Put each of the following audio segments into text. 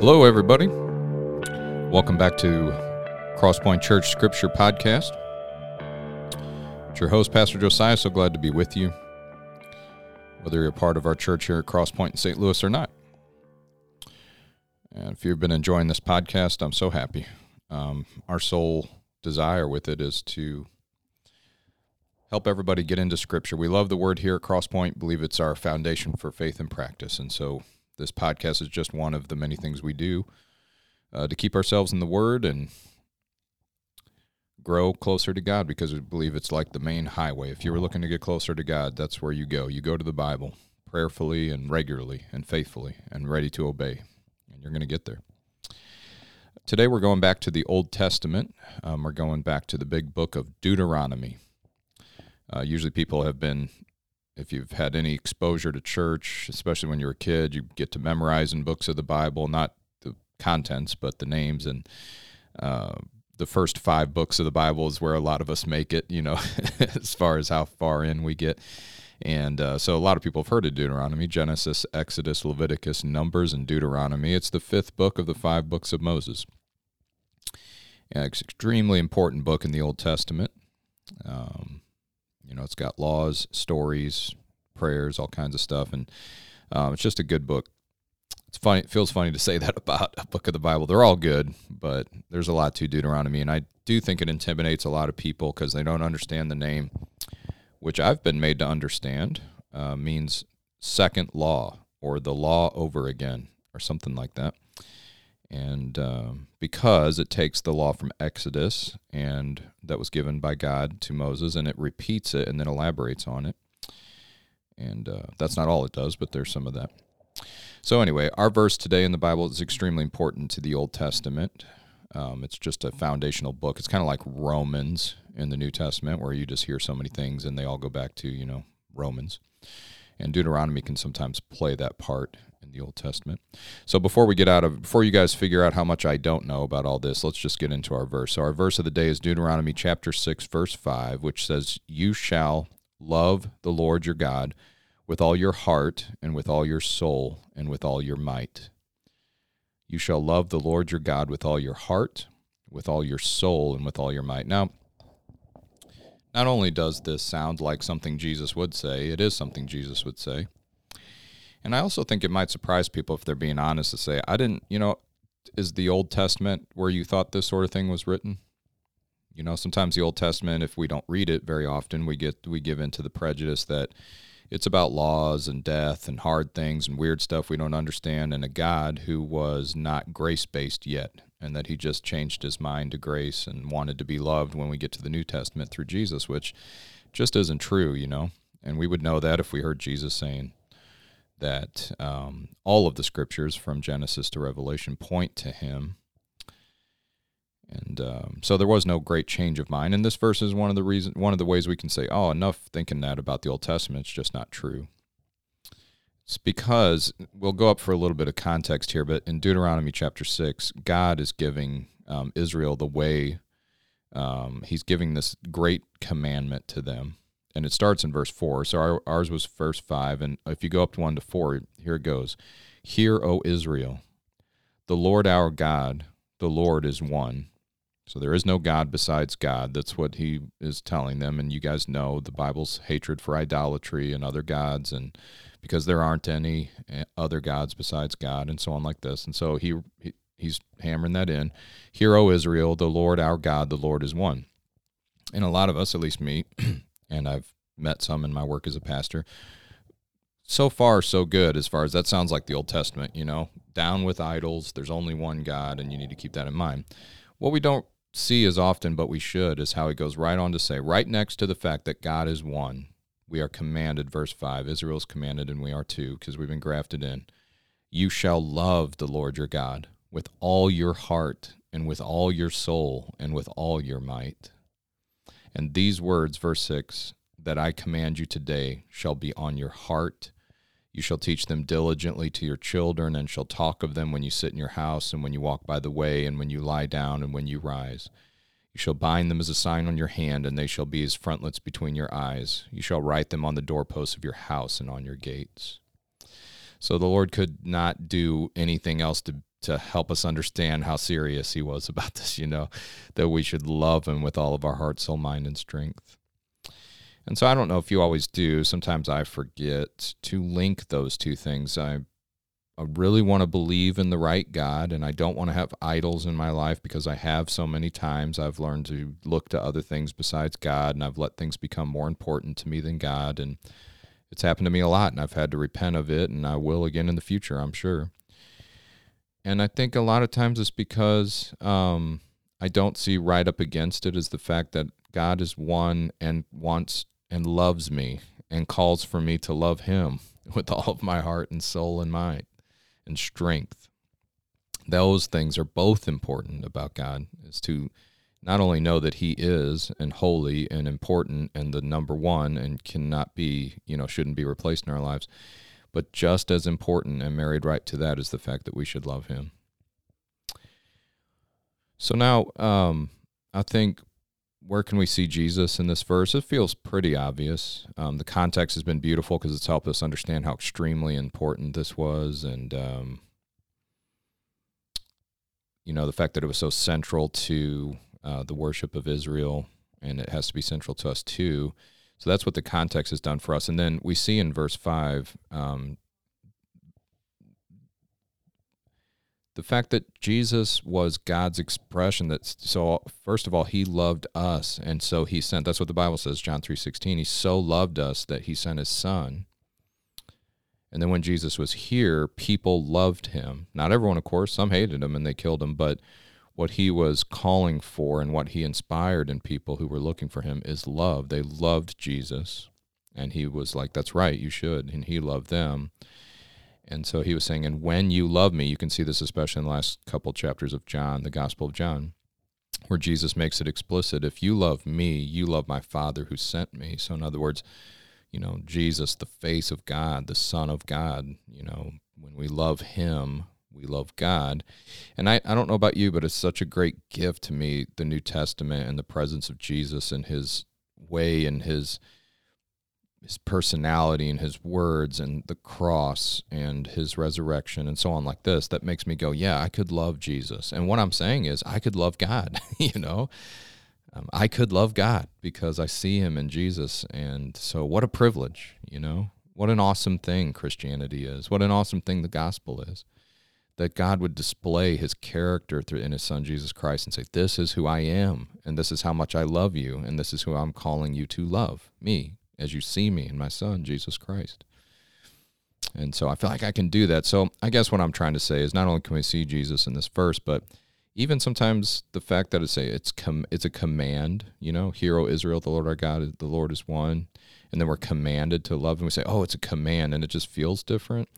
Hello, everybody. Welcome back to Crosspoint Church Scripture Podcast. It's your host, Pastor Josiah. So glad to be with you, whether you're a part of our church here at Crosspoint in St. Louis or not. And if you've been enjoying this podcast, I'm so happy. Um, our sole desire with it is to help everybody get into Scripture. We love the Word here at Crosspoint, believe it's our foundation for faith and practice. And so this podcast is just one of the many things we do uh, to keep ourselves in the Word and grow closer to God because we believe it's like the main highway. If you were looking to get closer to God, that's where you go. You go to the Bible prayerfully and regularly and faithfully and ready to obey, and you're going to get there. Today we're going back to the Old Testament. Um, we're going back to the big book of Deuteronomy. Uh, usually people have been if you've had any exposure to church, especially when you're a kid, you get to memorize in books of the Bible, not the contents, but the names. And uh, the first five books of the Bible is where a lot of us make it, you know, as far as how far in we get. And uh, so a lot of people have heard of Deuteronomy Genesis, Exodus, Leviticus, Numbers, and Deuteronomy. It's the fifth book of the five books of Moses. Yeah, it's an extremely important book in the Old Testament. Um, you know, it's got laws, stories, prayers, all kinds of stuff, and um, it's just a good book. It's funny. It feels funny to say that about a book of the Bible. They're all good, but there's a lot to Deuteronomy, and I do think it intimidates a lot of people because they don't understand the name, which I've been made to understand uh, means second law or the law over again or something like that and um, because it takes the law from Exodus and that was given by God to Moses, and it repeats it and then elaborates on it. And uh, that's not all it does, but there's some of that. So anyway, our verse today in the Bible is extremely important to the Old Testament. Um, it's just a foundational book. It's kind of like Romans in the New Testament, where you just hear so many things and they all go back to you know Romans. And Deuteronomy can sometimes play that part in the Old Testament. So before we get out of before you guys figure out how much I don't know about all this, let's just get into our verse. So our verse of the day is Deuteronomy chapter 6 verse 5, which says, "You shall love the Lord your God with all your heart and with all your soul and with all your might." You shall love the Lord your God with all your heart, with all your soul and with all your might. Now, not only does this sound like something Jesus would say, it is something Jesus would say. And I also think it might surprise people if they're being honest to say, I didn't, you know, is the Old Testament where you thought this sort of thing was written? You know, sometimes the Old Testament, if we don't read it very often, we get we give into the prejudice that it's about laws and death and hard things and weird stuff we don't understand, and a God who was not grace based yet, and that he just changed his mind to grace and wanted to be loved when we get to the New Testament through Jesus, which just isn't true, you know. And we would know that if we heard Jesus saying, that um, all of the scriptures from Genesis to Revelation point to him. And um, so there was no great change of mind. And this verse is one of the reason, one of the ways we can say, "Oh, enough thinking that about the Old Testament. It's just not true." It's because we'll go up for a little bit of context here, but in Deuteronomy chapter six, God is giving um, Israel the way. Um, he's giving this great commandment to them, and it starts in verse 4. So our, ours was verse 5. And if you go up to 1 to 4, here it goes Hear, O Israel, the Lord our God, the Lord is one. So there is no God besides God. That's what he is telling them. And you guys know the Bible's hatred for idolatry and other gods, and because there aren't any eh, other gods besides God, and so on like this. And so he, he he's hammering that in. Hear, O Israel, the Lord our God, the Lord is one. And a lot of us, at least me, and I've met some in my work as a pastor. So far, so good as far as that sounds like the Old Testament, you know, down with idols. There's only one God, and you need to keep that in mind. What we don't see as often, but we should, is how he goes right on to say, right next to the fact that God is one, we are commanded, verse 5, Israel is commanded, and we are too, because we've been grafted in. You shall love the Lord your God with all your heart, and with all your soul, and with all your might. And these words, verse 6, that I command you today shall be on your heart. You shall teach them diligently to your children, and shall talk of them when you sit in your house, and when you walk by the way, and when you lie down, and when you rise. You shall bind them as a sign on your hand, and they shall be as frontlets between your eyes. You shall write them on the doorposts of your house and on your gates. So the Lord could not do anything else to to help us understand how serious he was about this, you know, that we should love him with all of our heart, soul, mind, and strength. And so I don't know if you always do. Sometimes I forget to link those two things. I I really want to believe in the right God and I don't want to have idols in my life because I have so many times I've learned to look to other things besides God and I've let things become more important to me than God and it's happened to me a lot and I've had to repent of it and I will again in the future, I'm sure. And I think a lot of times it's because um, I don't see right up against it is the fact that God is one and wants and loves me and calls for me to love him with all of my heart and soul and mind and strength. Those things are both important about God is to not only know that he is and holy and important and the number one and cannot be, you know, shouldn't be replaced in our lives, but just as important and married right to that is the fact that we should love him. So now um, I think where can we see Jesus in this verse? It feels pretty obvious. Um, the context has been beautiful because it's helped us understand how extremely important this was, and um, you know the fact that it was so central to uh, the worship of Israel, and it has to be central to us too. So that's what the context has done for us. And then we see in verse five um, the fact that Jesus was God's expression that so first of all he loved us and so he sent that's what the Bible says John 3:16 he so loved us that he sent his son. And then when Jesus was here people loved him. Not everyone of course some hated him and they killed him but what he was calling for and what he inspired in people who were looking for him is love. They loved Jesus and he was like that's right you should and he loved them and so he was saying, and when you love me, you can see this especially in the last couple chapters of John, the Gospel of John, where Jesus makes it explicit if you love me, you love my Father who sent me. So, in other words, you know, Jesus, the face of God, the Son of God, you know, when we love him, we love God. And I, I don't know about you, but it's such a great gift to me, the New Testament and the presence of Jesus and his way and his his personality and his words and the cross and his resurrection and so on like this that makes me go yeah i could love jesus. And what i'm saying is i could love god you know? Um, i could love god because i see him in jesus. And so what a privilege you know? What an awesome thing christianity is. What an awesome thing the gospel is. That god would display his character through in his son jesus christ and say this is who i am and this is how much i love you and this is who i'm calling you to love me as you see me in my son, Jesus Christ. And so I feel like I can do that. So I guess what I'm trying to say is not only can we see Jesus in this verse, but even sometimes the fact that it's a it's com, it's a command, you know, hear O Israel, the Lord our God, the Lord is one, and then we're commanded to love, and we say, oh, it's a command, and it just feels different.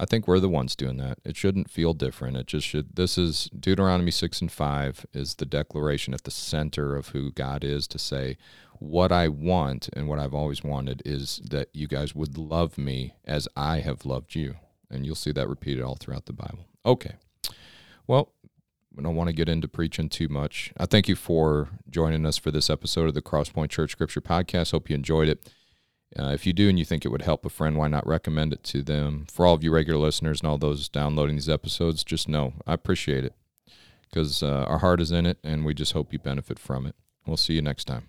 I think we're the ones doing that. It shouldn't feel different. It just should. This is Deuteronomy 6 and 5 is the declaration at the center of who God is to say, what I want and what I've always wanted is that you guys would love me as I have loved you. And you'll see that repeated all throughout the Bible. Okay. Well, we don't want to get into preaching too much. I thank you for joining us for this episode of the Crosspoint Church Scripture Podcast. Hope you enjoyed it. Uh, if you do and you think it would help a friend, why not recommend it to them? For all of you regular listeners and all those downloading these episodes, just know I appreciate it because uh, our heart is in it and we just hope you benefit from it. We'll see you next time.